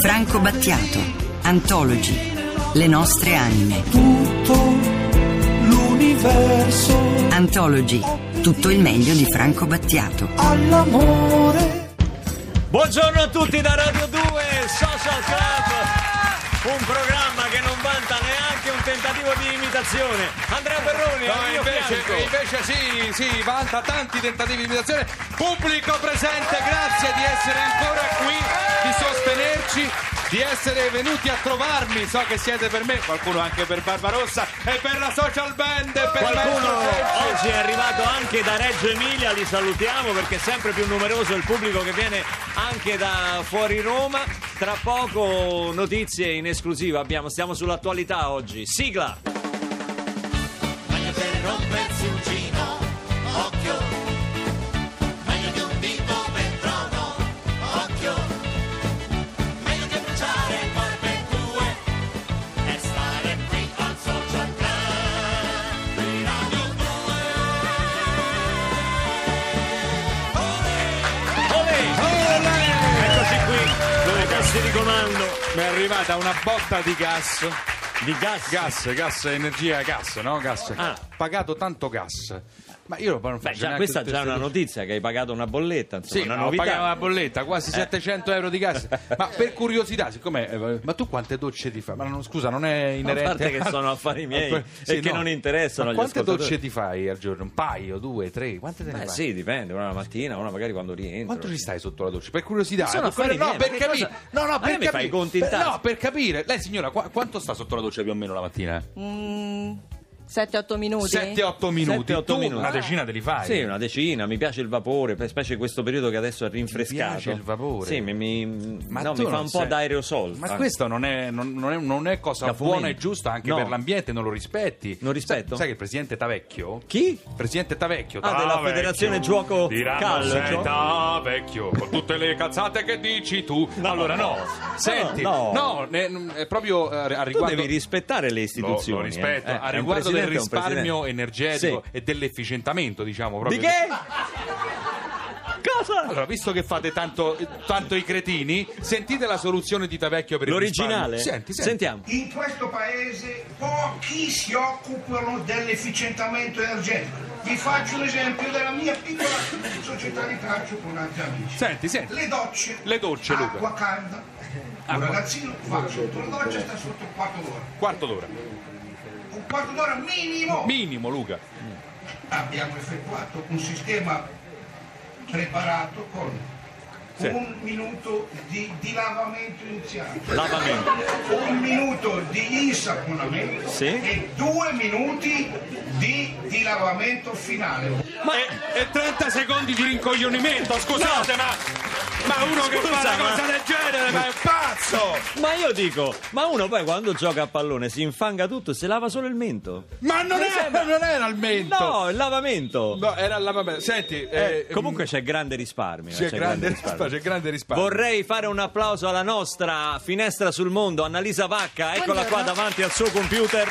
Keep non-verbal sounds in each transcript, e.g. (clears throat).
Franco Battiato, Antologi, Le nostre anime. Tutto l'universo Antologi, tutto il meglio di Franco Battiato. all'amore. Buongiorno a tutti da Radio 2 Social Club, un programma che non vanta neanche un tentativo di imitazione. Andrea Perroni, No, al mio invece, fianco. invece sì, sì, vanta tanti tentativi di imitazione. Pubblico presente, grazie di essere ancora qui, di sostenerci, di essere venuti a trovarmi. So che siete per me, qualcuno anche per Barbarossa e per la social band. e Per Qualcuno Oggi è arrivato anche da Reggio Emilia, li salutiamo perché è sempre più numeroso il pubblico che viene anche da fuori Roma. Tra poco notizie in esclusiva abbiamo, stiamo sull'attualità oggi. Sigla! Mi è arrivata una botta di gas. Di gas. Gas, gas, energia, gas, no? Gas. Ah. Pagato tanto gas. Ma io non Beh, faccio già, neanche questa è già una notizia che hai pagato una bolletta, insomma, Sì, una novità. pagato una bolletta, quasi 700 euro di gas. Ma per curiosità, siccome. eh, ma tu quante docce ti fai? Ma non, scusa, non è A inerente. parte che sono (laughs) affari miei Sì, e che no. non interessano Ma quante docce ti fai al giorno? Un paio, due, tre? Quante te ne Eh fai? sì, dipende, una la mattina, una magari quando rientro. Quanto ci stai sotto la doccia? Per curiosità, Sono per- affari no, miei, per che capire. cosa- No, no, per che capire. no, per capire. Lei signora, qua- quanto sta sotto la doccia più o meno la mattina? 7-8 minuti? 7-8 minuti. 7-8 tu minuti. una decina te li fai. Sì, una decina, mi piace il vapore, specie questo periodo che adesso è rinfrescato. piace il vapore? Sì, mi, mi- Ma no, tu mi fa un po' sei- d'aerosol. Ma Ah. questo non è, non- non è- non è cosa Da buona fumento. e giusta anche No. per l'ambiente, non lo rispetti. Non rispetto? Sai, sai che il presidente Tavecchio? Chi? Presidente Tavecchio. Ah, della federazione diranno Calcio. sei Tavecchio, con tutte le cazzate che dici tu. allora no, senti, no. no, ne- è proprio eh, a Tu riguardo... devi rispettare le istituzioni. Lo, lo rispetto, eh. Eh, a riguardo del risparmio energetico Sì. e dell'efficientamento, diciamo Di proprio. che? Cosa? Allora, visto che fate tanto, tanto i cretini, sentite la soluzione di Tavecchio per il L'originale? risparmio. Senti, senti. Sentiamo. In questo paese pochi si occupano dell'efficientamento energetico. Vi faccio un esempio della mia piccola società di calcio con altri amici. Senti, senti. Le docce. Le docce, Luca. Acqua calda. Un ragazzino va sotto la doccia e sta sotto un quarto d'ora. Quarto d'ora. Quarto d'ora minimo. Minimo, Luca. Abbiamo effettuato un sistema preparato con Sì. un minuto di, di lavamento iniziale. Lavamento. un minuto di insaponamento Sì. e due minuti di, di lavamento finale. Ma e, e 30 secondi di rincoglionimento, scusate, ma. Ma uno che Scusa, fa una ma- cosa del Ma io dico, ma uno poi quando gioca a pallone si infanga tutto e si lava solo il mento. Ma non, Mi è, sembra- non era il mento! No, il lavamento. No, era la vabbè. Senti, Eh, eh, comunque c'è grande risparmio. c'è, c'è grande risparmio, c'è grande risparmio. Vorrei fare un applauso alla nostra finestra sul mondo, Annalisa Vacca, eccola qua davanti al suo computer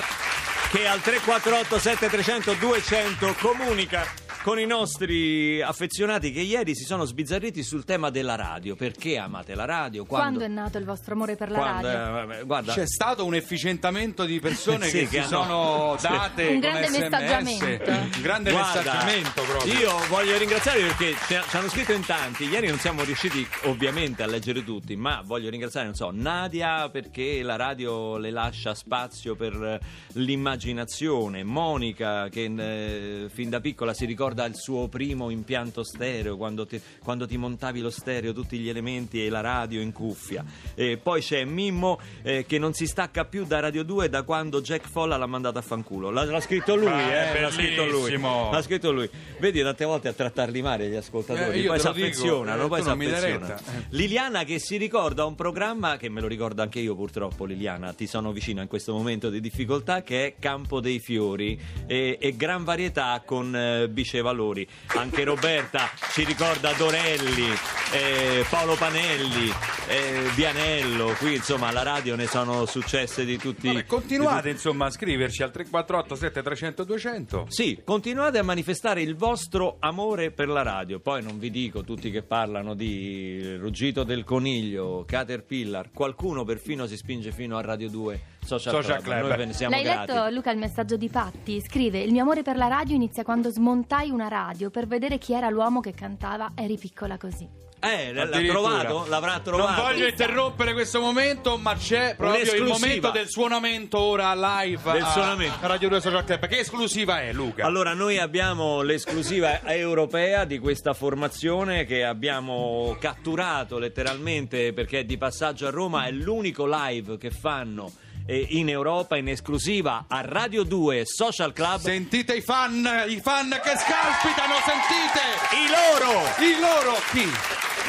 che al 348 7300 200 comunica con i nostri affezionati che ieri si sono sbizzarriti sul tema della radio. Perché amate la radio? Quando è nato il vostro amore per la quando- radio? eh, vabbè, guarda, C'è stato un efficientamento di persone (laughs) Sì, che, che si hanno- sono date Un con grande SMS. messaggiamento. Un grande Guarda, messaggiamento proprio. Io voglio ringraziarvi perché ci ci hanno scritto in tanti. Ieri non siamo riusciti ovviamente a leggere tutti, ma voglio ringraziare, non so, Nadia perché la radio le lascia spazio per eh, l'immaginazione, Monica che eh, fin da piccola si ricorda il suo primo impianto stereo quando ti, quando ti montavi lo stereo, tutti gli elementi e la radio in cuffia. E poi c'è Mimmo eh, che non si stacca più da Radio 2 da quando Jack Folla l'ha mandato a fanculo. L'ha, l'ha scritto lui, Ah, eh, l'ha scritto lui. L'ha scritto lui. Vedi tante volte a trattarli male gli ascoltatori, Eh, poi si affezionano, eh, poi si affezionano. Eh. Liliana che si ricorda un programma che me lo ricordo anche io purtroppo Liliana, ti sono vicino in questo momento di difficoltà che è Campo dei Fiori e, e gran varietà con eh, bicevalori. Anche Roberta ci ricorda Dorelli, eh, Paolo Panelli, eh, Vianello, qui insomma alla radio ne sono successe di tutti. Vabbè, di continuate insomma a scriverci al 348 7300 200. Sì, continuate a manifestare il vostro amore per la radio. Poi non vi dico tutti che parlano di Ruggito del Coniglio, Caterpillar, qualcuno perfino si spinge fino a Radio 2 Social, Social Club. Club. Noi ve ne siamo L'hai grati. letto Luca il messaggio di Patti? Scrive: Il mio amore per la radio inizia quando smontai una radio per vedere chi era l'uomo che cantava Eri piccola così. Eh, l'ha trovato? L'avrà trovato? Non voglio interrompere questo momento, ma c'è proprio il momento del suonamento ora live Del a, suonamento. a Radio 2 Social Club. Che esclusiva è, Luca? Allora, noi abbiamo l'esclusiva europea di questa formazione che abbiamo catturato letteralmente perché è di passaggio a Roma, è l'unico live che fanno eh, in Europa in esclusiva a Radio 2 Social Club. Sentite i fan, i fan che scalpitano, sentite! I loro! I loro chi?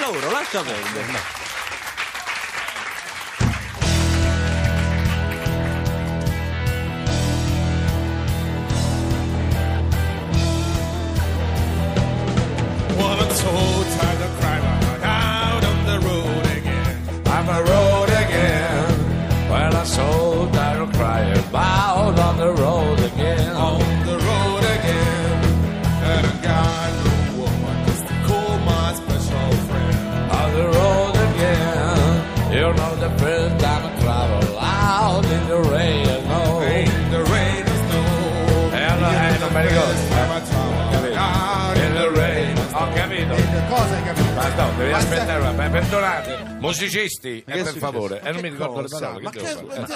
Loro, lascia perdere. No, devi aspettare, ma perdonate. Musicisti, eh, per successo? favore. E non mi ricordo le cosa? parole. Ma che che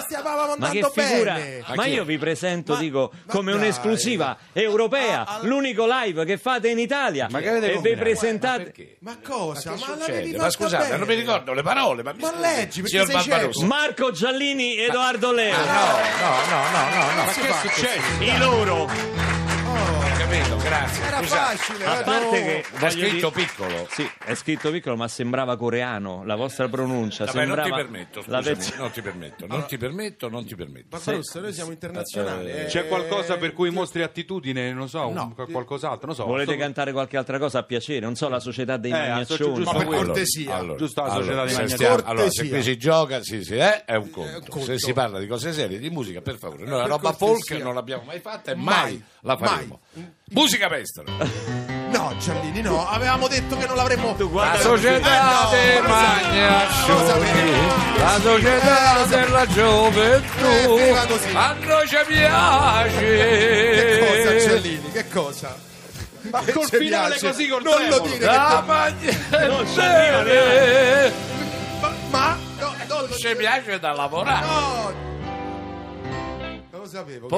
stavamo Ma che figura! bene? Ma io vi presento, Ma- dico, ma come dai. un'esclusiva europea, Ah, ah, l'unico live che fate in Italia. Ma che avete e vi presentate. Ma cosa? Che Ma, succede? scusate, bene. non mi ricordo le parole. Ma, mi Ma leggi, perché Signor sei Barbarossa. cieco. Marco Giallini, Edoardo Leo. No, no, no, no, no, no. Ma che è successo? I loro. Capito, grazie. Era Scusate. facile. A eh, parte no. che È voglio scritto dire- piccolo. Sì, è scritto piccolo, ma sembrava coreano. La vostra pronuncia Vabbè, non sembrava ti permetto, la scusami, versione- non ti permetto, non ti permetto, non ti permetto. Barbarossa, noi siamo internazionali. eh. C'è qualcosa per cui mostri attitudine, non so, un- qualcos'altro, non so. Volete Sto- cantare qualche altra cosa a piacere? Non so, la società dei Eh, magnaccioni. giusto Ma per quello. cortesia. Giusto la società di se Magnati. stiamo- allora, se Cortesia. qui si gioca, sì, sì, eh, è un conto. conto. Se si parla di cose serie, di musica, per favore. Noi la Per roba cortesia. folk non l'abbiamo mai fatta e mai, Mai, la faremo. Musica pestra. No, Giallini, no. Avevamo detto che non l'avremmo. Tu La società Eh, no, lo sapevo. la società della Eh, gioventù, finiva così. a noi ci Che cosa, piace. Giallini? Che cosa? Ma Che col finale piace? così, col Non lo tremolo. dire che La Non ci arriva magnaccioni, Ma, ma no, no, no, ci piace da lavorare. no. Non lo sapevo. che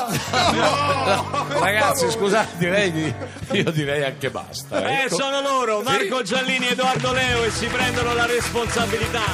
Porta. Ragazzi, scusate, direi di, io direi anche basta. Eh, ecco. sono loro, Marco Giallini e Edoardo Leo, e si prendono la responsabilità,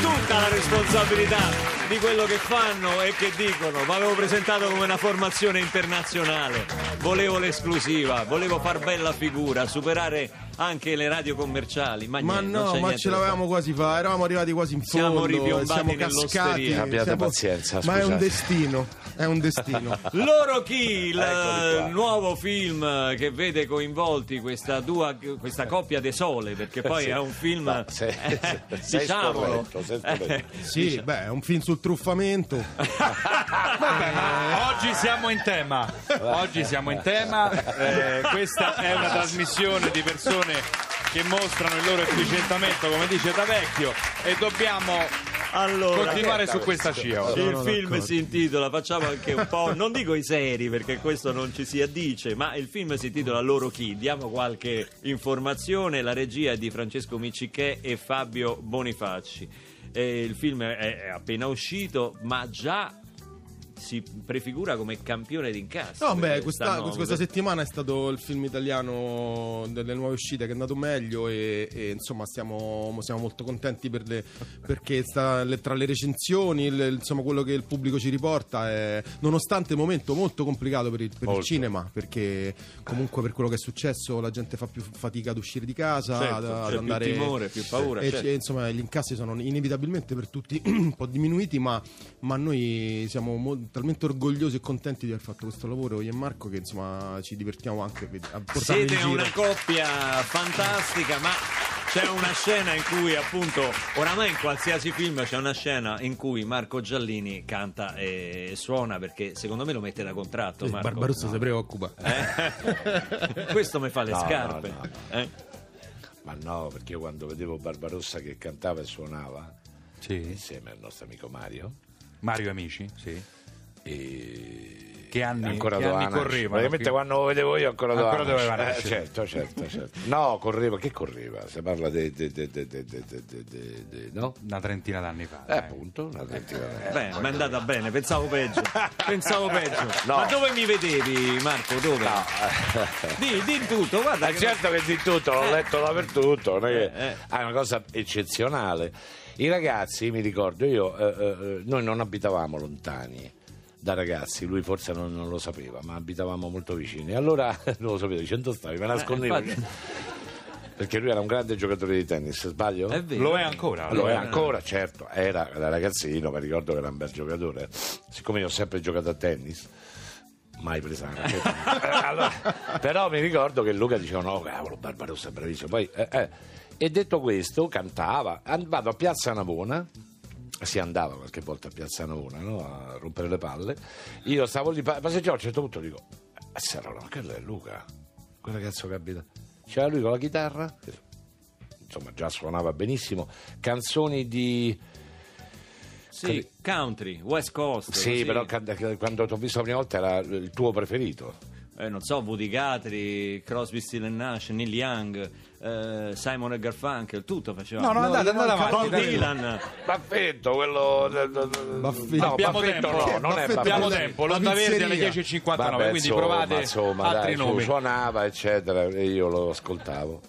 tutta la responsabilità di quello che fanno e che dicono. Ma avevo presentato come una formazione internazionale, volevo l'esclusiva, volevo far bella figura, superare anche le radio commerciali. Ma, Ma niente, no, ma ce l'avevamo quasi fatta, eravamo arrivati quasi in Siamo fondo, ripiombati siamo cascati. Abbiate siamo- pazienza, Ma è un scusate. destino, è un destino. (laughs) Loro chi, il nuovo film che vede coinvolti questa, dua- questa coppia de sole, perché poi Sì. è un film, No, (laughs) sei- eh, sei diciamolo, scorretto, sei scorretto. Eh, Sì, beh, è un film sul truffamento. (laughs) Vabbè, ma oggi siamo in tema. Oggi siamo in tema. Eh, questa è una trasmissione di persone che mostrano il loro efficientamento, come dice da vecchio, e dobbiamo allora, continuare su questa scia. oggi. il film d'accordo. si intitola, facciamo anche un po', non dico i seri perché questo non ci si addice, ma il film si intitola Loro chi? Diamo qualche informazione, la regia è di Francesco Miccichè e Fabio Bonifacci. Eh, il film è, è appena uscito, ma già si prefigura come campione d'incasso. No, beh, questa, stanno- questa settimana è stato il film italiano delle nuove uscite che è andato meglio e, e, insomma stiamo, siamo molto contenti per le- perché sta- le- tra le recensioni, il- insomma quello che il pubblico ci riporta è nonostante il momento molto complicato per il, per il Molto. cinema perché comunque per quello che è successo la gente fa più fatica ad uscire di casa, Certo, ad, ad c'è più andare timore, più paura, e, certo. e, insomma gli incassi sono inevitabilmente per tutti (clears throat) un po' diminuiti ma, ma noi siamo mo- talmente orgogliosi e contenti di aver fatto questo lavoro io e Marco che insomma ci divertiamo anche a portarlo Siete in giro una coppia fantastica, ma c'è una scena in cui appunto oramai in qualsiasi film c'è una scena in cui Marco Giallini canta e suona perché secondo me lo mette da contratto Marco. Barbarossa si preoccupa. Eh? (laughs) questo mi fa le No, scarpe no, eh? Ma no, perché io quando vedevo Barbarossa che cantava e suonava, Sì. insieme al nostro amico Mario, Mario Amici, sì. E che anni, ancora che anni correva? Praticamente quando lo vedevo io ancora, ancora doveva, nascere. Eh, certo, certo, certo. No, correva, che correva? Si parla di... No? Una trentina d'anni fa. Eh, appunto, una trentina d'anni fa. Beh, ma è andata bene, pensavo peggio. pensavo peggio. No. Ma dove mi vedevi, Marco? Dove? No. di, di tutto, guarda. Che... certo che di tutto, l'ho letto dappertutto. È, eh, eh. è una cosa eccezionale. I ragazzi, mi ricordo io, eh, noi non abitavamo lontani da ragazzi, lui forse non, non lo sapeva, ma abitavamo molto vicini. Allora (laughs) non lo sapevo, dicendo stavi, me nascondevo. infatti. Perché lui era un grande giocatore di tennis, sbaglio? È vero. Lo è ancora? Lo è Eh. ancora, certo, era da ragazzino, mi ricordo che era un bel giocatore. Siccome io ho sempre giocato a tennis, mai presa una racchetta. Eh, (laughs) allora, però mi ricordo che Luca diceva: No, cavolo, Barbarossa è bravissimo. Poi, eh, eh. E detto questo, cantava. An- Vado a Piazza Navona. Si andava qualche volta a Piazza Navona no? a rompere le palle. Io stavo lì, pa- passeggiavo a un certo punto dico: "Eh, Serrano, ma quello è Luca, quel ragazzo che abita. C'era lui con la chitarra, insomma, già suonava benissimo. Canzoni di. Sì, country, West Coast. Sì, così. però quando ti ho visto la prima volta era il tuo preferito. Eh, non so, Woody Guthrie, Crosby, Still Nash, Neil Young, eh, Simon e Garfunkel, tutto faceva. No, no, andate, andate avanti. Bob. Dylan. Baffetto, quello. Baffetto. No, Abbiamo Baffetto tempo. no, non è Baffetto Abbiamo Baffetto. tempo, l'onda verde alle pizzeria. 10.59, Vabbè, quindi insomma, provate insomma, altri dai, nomi. suonava, eccetera, e io lo ascoltavo.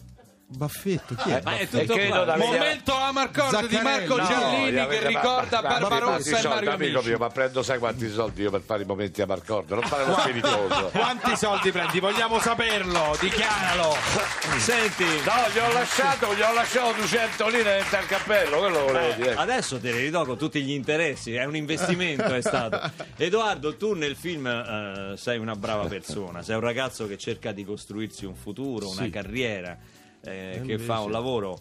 Baffetto, chi è? Ma è tutto qua. da Momento Amarcord di. Marco No, Giallini che avete- ricorda ma- ma- ma- Barbarossa ma- e Mario amico mio, ma prendo sai quanti soldi io per fare i momenti a Marcordo, non fare lo spiritoso. (laughs) Quanti soldi prendi? Vogliamo saperlo, dichiaralo. Senti, No, gli ho lasciato, gli ho lasciato 200 lire dentro al cappello, quello volevo eh, dire. adesso te ne ridò con tutti gli interessi, è un investimento è stato. (laughs) Edoardo, tu nel film eh, sei una brava persona, sei un ragazzo che cerca di costruirsi un futuro, una Sì. carriera, eh, che invece- fa un lavoro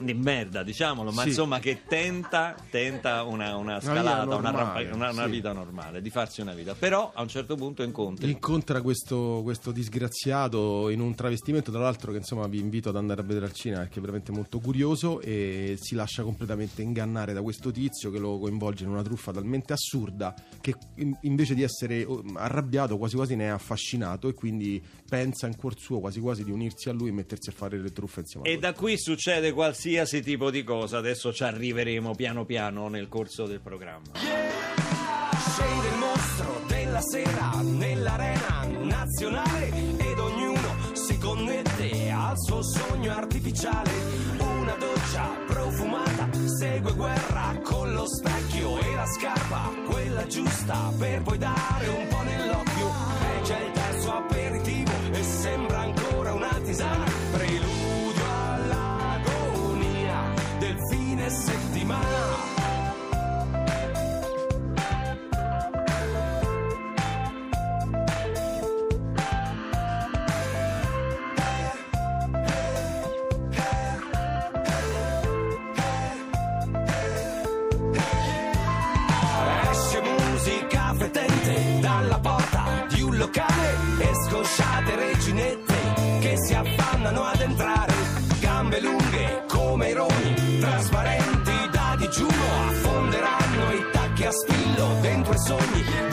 di merda, diciamolo, ma Sì. insomma che tenta, tenta una, una scalata, una, normale, rampa- una- una sì. vita normale, di farsi una vita. Però a un certo punto incontri Incontra questo, questo disgraziato in un travestimento, tra l'altro che insomma vi invito ad andare a vedere al cinema perché è veramente molto curioso e si lascia completamente ingannare da questo tizio che lo coinvolge in una truffa talmente assurda che in- invece di essere oh, arrabbiato quasi quasi ne è affascinato e quindi pensa in cuor suo quasi quasi di unirsi a lui e mettersi a fare le truffe insieme a E da qui succede qualsiasi tipo di cosa, adesso ci arriveremo piano piano nel corso del programma. Scende il mostro della sera nell'arena nazionale ed ognuno si connette al suo sogno artificiale. Una doccia profumata segue guerra con lo specchio e la scarpa, quella giusta per poi dare un po' digiuno, affonderanno i tacchi a spillo dentro i sogni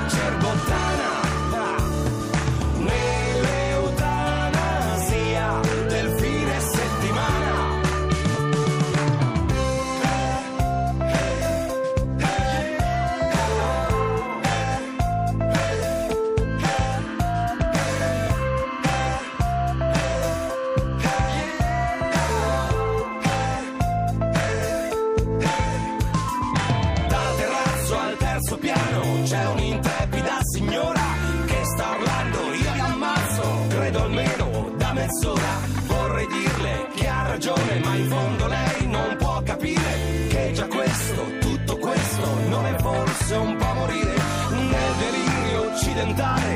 marchar mezz'ora. Vorrei dirle che ha ragione, ma in fondo lei non può capire che già questo, tutto questo, non è forse un po' morire nel delirio occidentale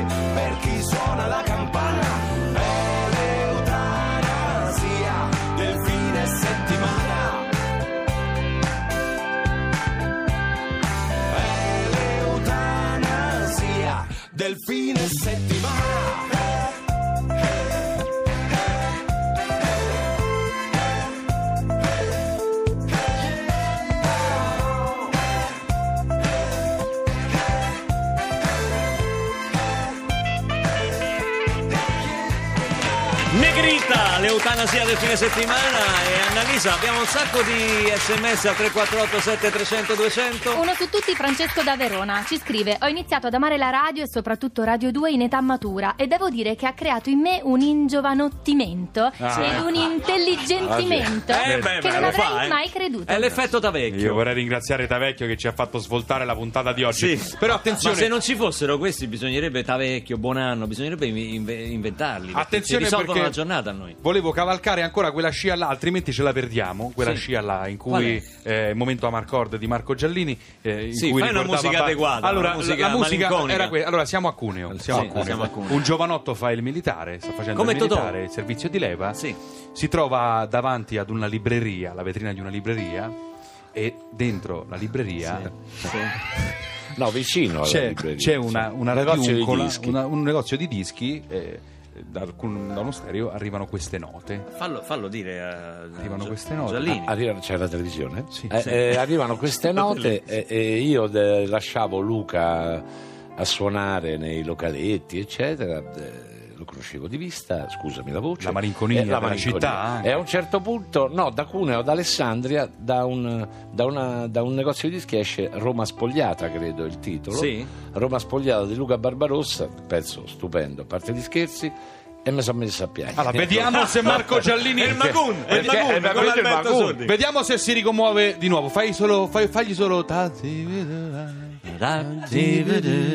Negrita, l'eutanasia del fine settimana e Annalisa, abbiamo un sacco di sms al 348 7300 200. Uno su tutti, Francesco da Verona, ci scrive: Ho iniziato ad amare la radio e soprattutto Radio 2 in età matura e devo dire che ha creato in me un ingiovanottimento ed un intelligentimento Ah, Eh, beh, che beh, non avrei fa, eh. mai creduto. È l'effetto Io Tavecchio. vorrei ringraziare Tavecchio che ci ha fatto svoltare la puntata di oggi. Sì. Però Ma attenzione, se non ci fossero questi bisognerebbe Tavecchio, Buonanno, bisognerebbe inve- inventarli. Attenzione perché giornata a noi. Volevo cavalcare ancora quella scia là, altrimenti ce la perdiamo. Quella Sì. scia là in cui eh, momento Amarcord di Marco Giallini. eh, in Sì, cui fai una musica pa- adeguata, Allora, una musica la, musica era quella. Allora, siamo a Cuneo. Siamo, Sì, a Cuneo. siamo a Cuneo. Un giovanotto fa il militare, sta facendo Come il Totò. militare, il servizio di leva. Sì. Si trova davanti ad una libreria, la vetrina di una libreria. E dentro la libreria No, vicino alla c'è, libreria. c'è una, una Un negozio di radiuncola, dischi. una- un negozio di dischi. eh, da, alcun- da uno stereo arrivano queste note. Fallo, fallo dire a Arrivano Gia- queste note. Giallini. Arrivano- c'è la televisione? Sì. Eh, Sì. eh, arrivano queste (laughs) note e, e io de- lasciavo Luca a suonare nei localetti, eccetera. eh, lo conoscevo di vista, scusami la voce. La malinconia Eh, la della città anche. E a un certo punto, no, da Cuneo ad Alessandria, da un, da una- da un negozio di dischi esce Roma Spogliata, credo il titolo. Sì. Roma Spogliata di Luca Barbarossa, pezzo stupendo, a parte gli scherzi, e mi sono messo a piangere. Allora, vediamo se Marco Giallini. È il Magun, è il Perché- Magun, Alberto Magun. Vediamo se si ricommuove di nuovo. Fai solo, fai- fagli solo.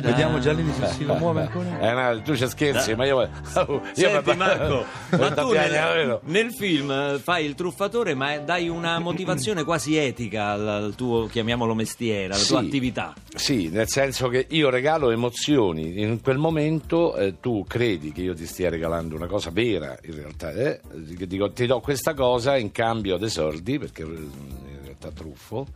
Vediamo Giallini se si commuove ancora. Eh, no, tu ci scherzi, ma io, io Senti Marco, (laughs) ma tu nel, nel film eh, fai il truffatore ma dai una motivazione quasi etica al, al tuo, chiamiamolo mestiere, alla tua Sì. attività. Sì, nel senso che io regalo emozioni. In quel momento eh, tu credi che io ti stia regalando una cosa vera, in realtà. eh? Dico, ti do questa cosa in cambio dei soldi, perché eh, in realtà truffo.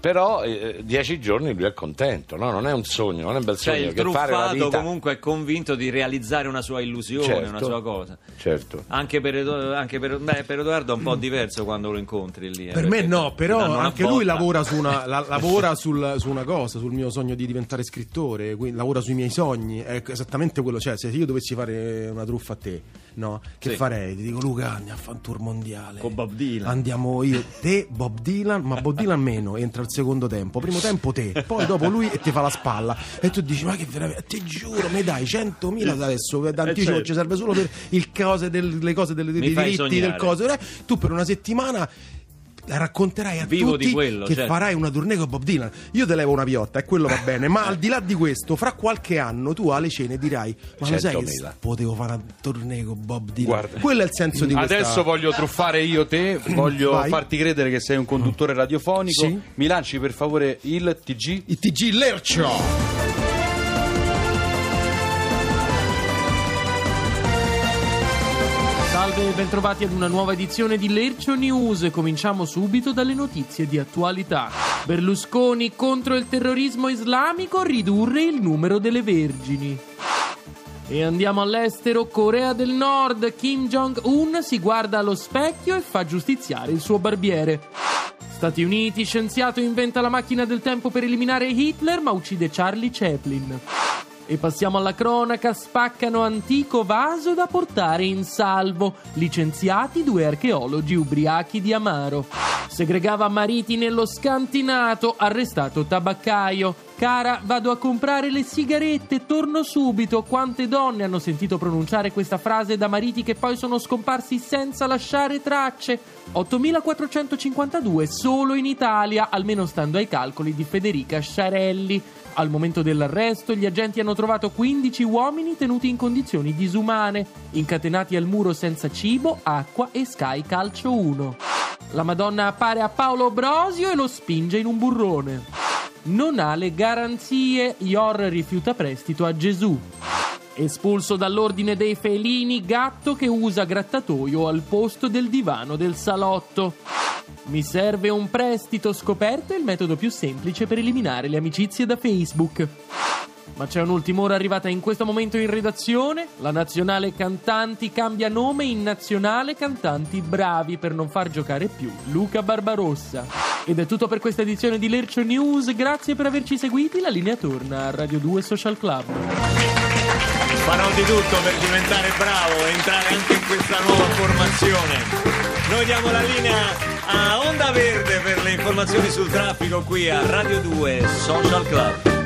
Però eh, dieci giorni lui è contento, no? Non è un sogno, non è un bel Cioè sogno il che fare vita. comunque è convinto di realizzare una sua illusione, Certo. una sua cosa. Certo. Anche per, Edo- anche per- beh, per Edoardo è un po' diverso quando lo incontri lì. eh, Per me no, però anche lui botta. lavora, su una, la- (laughs) lavora sul- su una cosa, sul mio sogno di diventare scrittore, quindi lavora sui miei sogni, è esattamente quello, cioè se io dovessi fare una truffa a te, no? Che Sì. farei? Ti dico Luca, andiamo a fare un tour mondiale. Con Bob Dylan. Andiamo io, te, Bob Dylan, ma Bob Dylan meno, entra al secondo tempo, primo tempo te, poi dopo lui e ti fa la spalla e tu dici ma che veramente, ti giuro, mi dai 100.000 da adesso, d'anticipo certo. ci serve solo per il cose del- le cose del- dei diritti del sognare. coso, eh, tu per una settimana racconterai a Vivo tutti quello, che certo. farai una tournée con Bob Dylan. Io te levo una piotta e quello va (laughs) bene, ma al di là di questo, fra qualche anno tu alle cene dirai: Ma lo sai che 100.000. potevo fare una tournée con Bob Dylan? Guarda. Quello è il senso di questa Adesso voglio truffare io te, (clears throat) voglio Vai. farti credere che sei un conduttore radiofonico. Sì. Mi lanci per favore il TG? Il TG Lercio. Salve e bentrovati ad una nuova edizione di Lercio News. Cominciamo subito dalle notizie di attualità. Berlusconi contro il terrorismo islamico, ridurre il numero delle vergini. E andiamo all'estero, Corea del Nord, Kim Jong-un si guarda allo specchio e fa giustiziare il suo barbiere. Stati Uniti, scienziato inventa la macchina del tempo per eliminare Hitler ma uccide Charlie Chaplin. E passiamo alla cronaca, spaccano antico vaso da portare in salvo. Licenziati due archeologi ubriachi di Amaro. Segregava mariti nello scantinato, arrestato tabaccaio. Cara, vado a comprare le sigarette, torno subito. Quante donne hanno sentito pronunciare questa frase da mariti che poi sono scomparsi senza lasciare tracce? 8452 solo in Italia, almeno stando ai calcoli di Federica Sciarelli. Al momento dell'arresto, gli agenti hanno trovato 15 uomini tenuti in condizioni disumane, incatenati al muro senza cibo, acqua e Sky Calcio 1. La Madonna appare a Paolo Brosio e lo spinge in un burrone. non ha le garanzie. Ior rifiuta prestito a Gesù. Espulso dall'ordine dei felini, gatto che usa grattatoio al posto del divano del salotto. Mi serve un prestito scoperto è il metodo più semplice per eliminare le amicizie da Facebook. Ma c'è un'ultima ora arrivata in questo momento in redazione. La nazionale cantanti cambia nome in nazionale cantanti bravi per non far giocare più Luca Barbarossa. Ed è tutto per questa edizione di Lercio News. Grazie per averci seguiti. La linea torna a Radio 2 Social Club. Farò di tutto per diventare bravo e entrare anche in questa nuova formazione. Noi diamo la linea a Onda Verde per le informazioni sul traffico qui a Radio 2 Social Club.